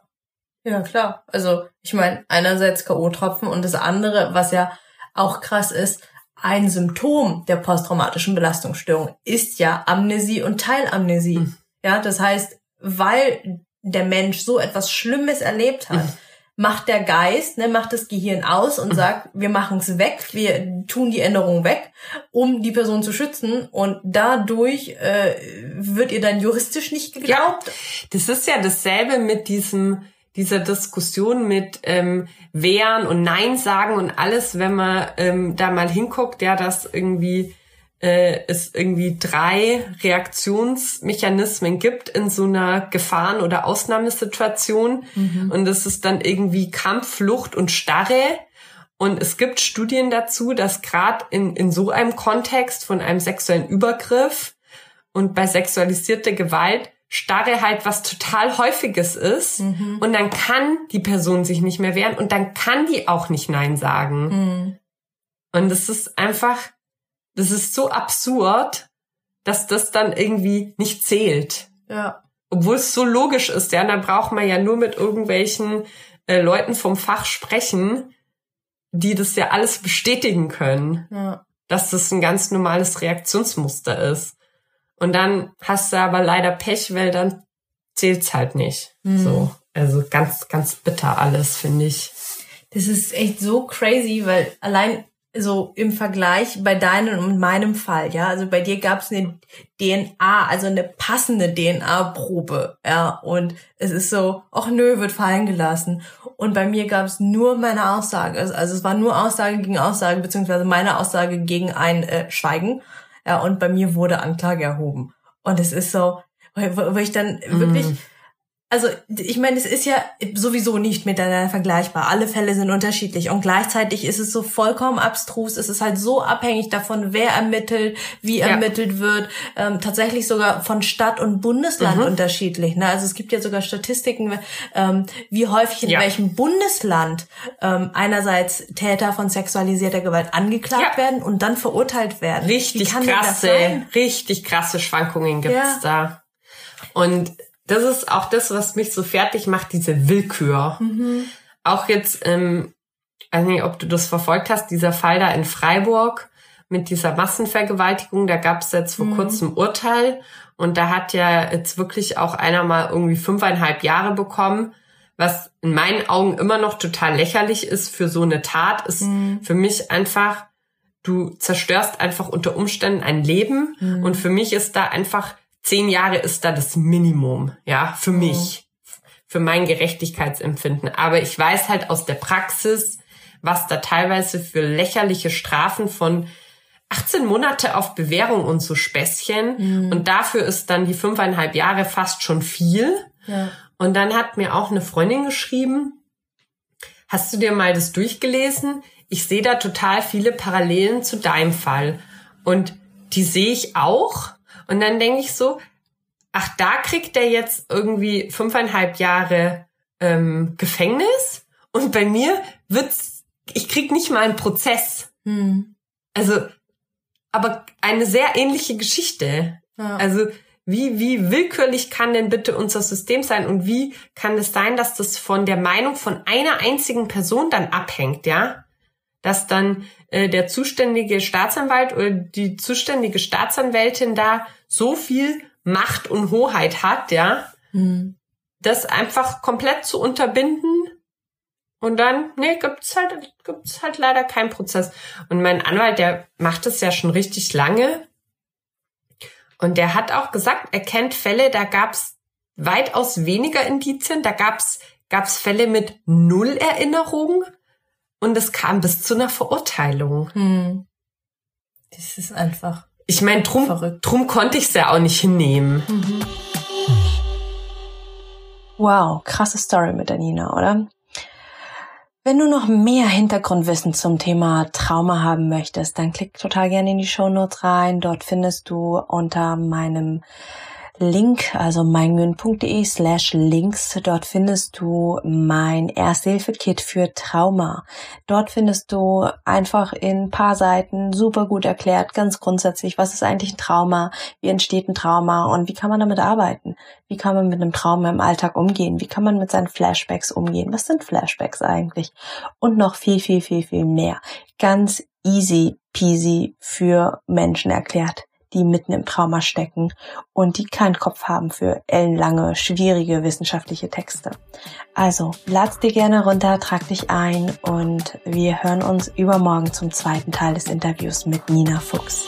Speaker 2: Ja, klar. Also, ich meine, einerseits K.O.-Tropfen und das andere, was ja auch krass ist, ein Symptom der posttraumatischen Belastungsstörung ist ja Amnesie und Teilamnesie.
Speaker 1: Mhm.
Speaker 2: Ja, das heißt, weil der Mensch so etwas Schlimmes erlebt hat,
Speaker 1: Mhm.
Speaker 2: macht der Geist, ne, macht das Gehirn aus und sagt, wir machen es weg, wir tun die Änderung weg, um die Person zu schützen und dadurch äh, wird ihr dann juristisch nicht geglaubt.
Speaker 1: Das ist ja dasselbe mit diesem, dieser Diskussion mit ähm, Wehren und Nein sagen und alles, wenn man ähm, da mal hinguckt, ja, dass irgendwie äh, es irgendwie drei Reaktionsmechanismen gibt in so einer Gefahren- oder Ausnahmesituation. Mhm. Und das ist dann irgendwie Kampf, Flucht und Starre. Und es gibt Studien dazu, dass gerade in, in so einem Kontext von einem sexuellen Übergriff und bei sexualisierter Gewalt Starre halt was total häufiges ist mhm. und dann kann die Person sich nicht mehr wehren und dann kann die auch nicht Nein sagen. Mhm. Und es ist einfach, das ist so absurd, dass das dann irgendwie nicht zählt.
Speaker 2: Ja.
Speaker 1: Obwohl es so logisch ist, ja, dann braucht man ja nur mit irgendwelchen äh, Leuten vom Fach sprechen, die das ja alles bestätigen können,
Speaker 2: ja.
Speaker 1: dass das ein ganz normales Reaktionsmuster ist. Und dann hast du aber leider Pech, weil dann zählt's halt nicht. Mhm. So. Also ganz, ganz bitter alles, finde ich.
Speaker 2: Das ist echt so crazy, weil allein so im Vergleich bei deinem und meinem Fall, ja, also bei dir gab es eine DNA, also eine passende DNA-Probe, ja, und es ist so, ach nö, wird fallen gelassen. Und bei mir gab es nur meine Aussage, also, also es war nur Aussage gegen Aussage, beziehungsweise meine Aussage gegen ein äh, Schweigen, ja, und bei mir wurde Anklage erhoben. Und es ist so, wo, wo ich dann wirklich, mm also ich meine, es ist ja sowieso nicht miteinander vergleichbar. Alle Fälle sind unterschiedlich und gleichzeitig ist es so vollkommen abstrus. Es ist halt so abhängig davon, wer ermittelt, wie ja. ermittelt wird. Ähm, tatsächlich sogar von Stadt und Bundesland mhm. unterschiedlich. Ne? Also es gibt ja sogar Statistiken, ähm, wie häufig in ja. welchem Bundesland ähm, einerseits Täter von sexualisierter Gewalt angeklagt ja. werden und dann verurteilt werden.
Speaker 1: Richtig krasse, richtig krasse Schwankungen gibt's da. Und das ist auch das, was mich so fertig macht, diese Willkür. Mhm. Auch jetzt, ähm, weiß nicht, ob du das verfolgt hast, dieser Fall da in Freiburg mit dieser Massenvergewaltigung, da gab es jetzt vor mhm. kurzem Urteil und da hat ja jetzt wirklich auch einer mal irgendwie fünfeinhalb Jahre bekommen, was in meinen Augen immer noch total lächerlich ist für so eine Tat, ist mhm. für mich einfach, du zerstörst einfach unter Umständen ein Leben mhm. und für mich ist da einfach zehn Jahre ist da das Minimum, ja, für mhm. mich, für mein Gerechtigkeitsempfinden. Aber ich weiß halt aus der Praxis, was da teilweise für lächerliche Strafen von 18 Monate auf Bewährung und so Späßchen. Mhm. Und dafür ist dann die fünfeinhalb Jahre fast schon viel.
Speaker 2: Ja.
Speaker 1: Und dann hat mir auch eine Freundin geschrieben, hast du dir mal das durchgelesen? Ich sehe da total viele Parallelen zu deinem Fall. Und die sehe ich auch. Und dann denke ich so, ach, da kriegt er jetzt irgendwie fünfeinhalb Jahre ähm, Gefängnis und bei mir wird's, ich krieg nicht mal einen Prozess.
Speaker 2: Hm.
Speaker 1: Also, aber eine sehr ähnliche Geschichte. Ja. Also, wie, wie willkürlich kann denn bitte unser System sein und wie kann es sein, dass das von der Meinung von einer einzigen Person dann abhängt, ja? Dass dann äh, der zuständige Staatsanwalt oder die zuständige Staatsanwältin da so viel Macht und Hoheit hat, ja,
Speaker 2: mhm.
Speaker 1: das einfach komplett zu unterbinden und dann, nee, gibt's halt, gibt's halt leider keinen Prozess. Und mein Anwalt, der macht es ja schon richtig lange. Und der hat auch gesagt, er kennt Fälle, da gab's weitaus weniger Indizien, da gab's gab's Fälle mit null Erinnerung und es kam bis zu einer Verurteilung.
Speaker 2: Hm. Das ist einfach
Speaker 1: ich meine, drum, drum konnte ich es ja auch nicht hinnehmen.
Speaker 2: Mhm. Wow, krasse Story mit der Nina, oder? Wenn du noch mehr Hintergrundwissen zum Thema Trauma haben möchtest, dann klick total gerne in die Show Notes rein. Dort findest du unter meinem Link, also meinmühen.de slash links. Dort findest du mein Ersthilfe-Kit für Trauma. Dort findest du einfach in paar Seiten super gut erklärt, ganz grundsätzlich, was ist eigentlich ein Trauma, wie entsteht ein Trauma und wie kann man damit arbeiten? Wie kann man mit einem Trauma im Alltag umgehen? Wie kann man mit seinen Flashbacks umgehen? Was sind Flashbacks eigentlich? Und noch viel, viel, viel, viel mehr. Ganz easy peasy für Menschen erklärt die mitten im Trauma stecken und die keinen Kopf haben für ellenlange, schwierige wissenschaftliche Texte. Also, lad's dir gerne runter, trag dich ein und wir hören uns übermorgen zum zweiten Teil des Interviews mit Nina Fuchs.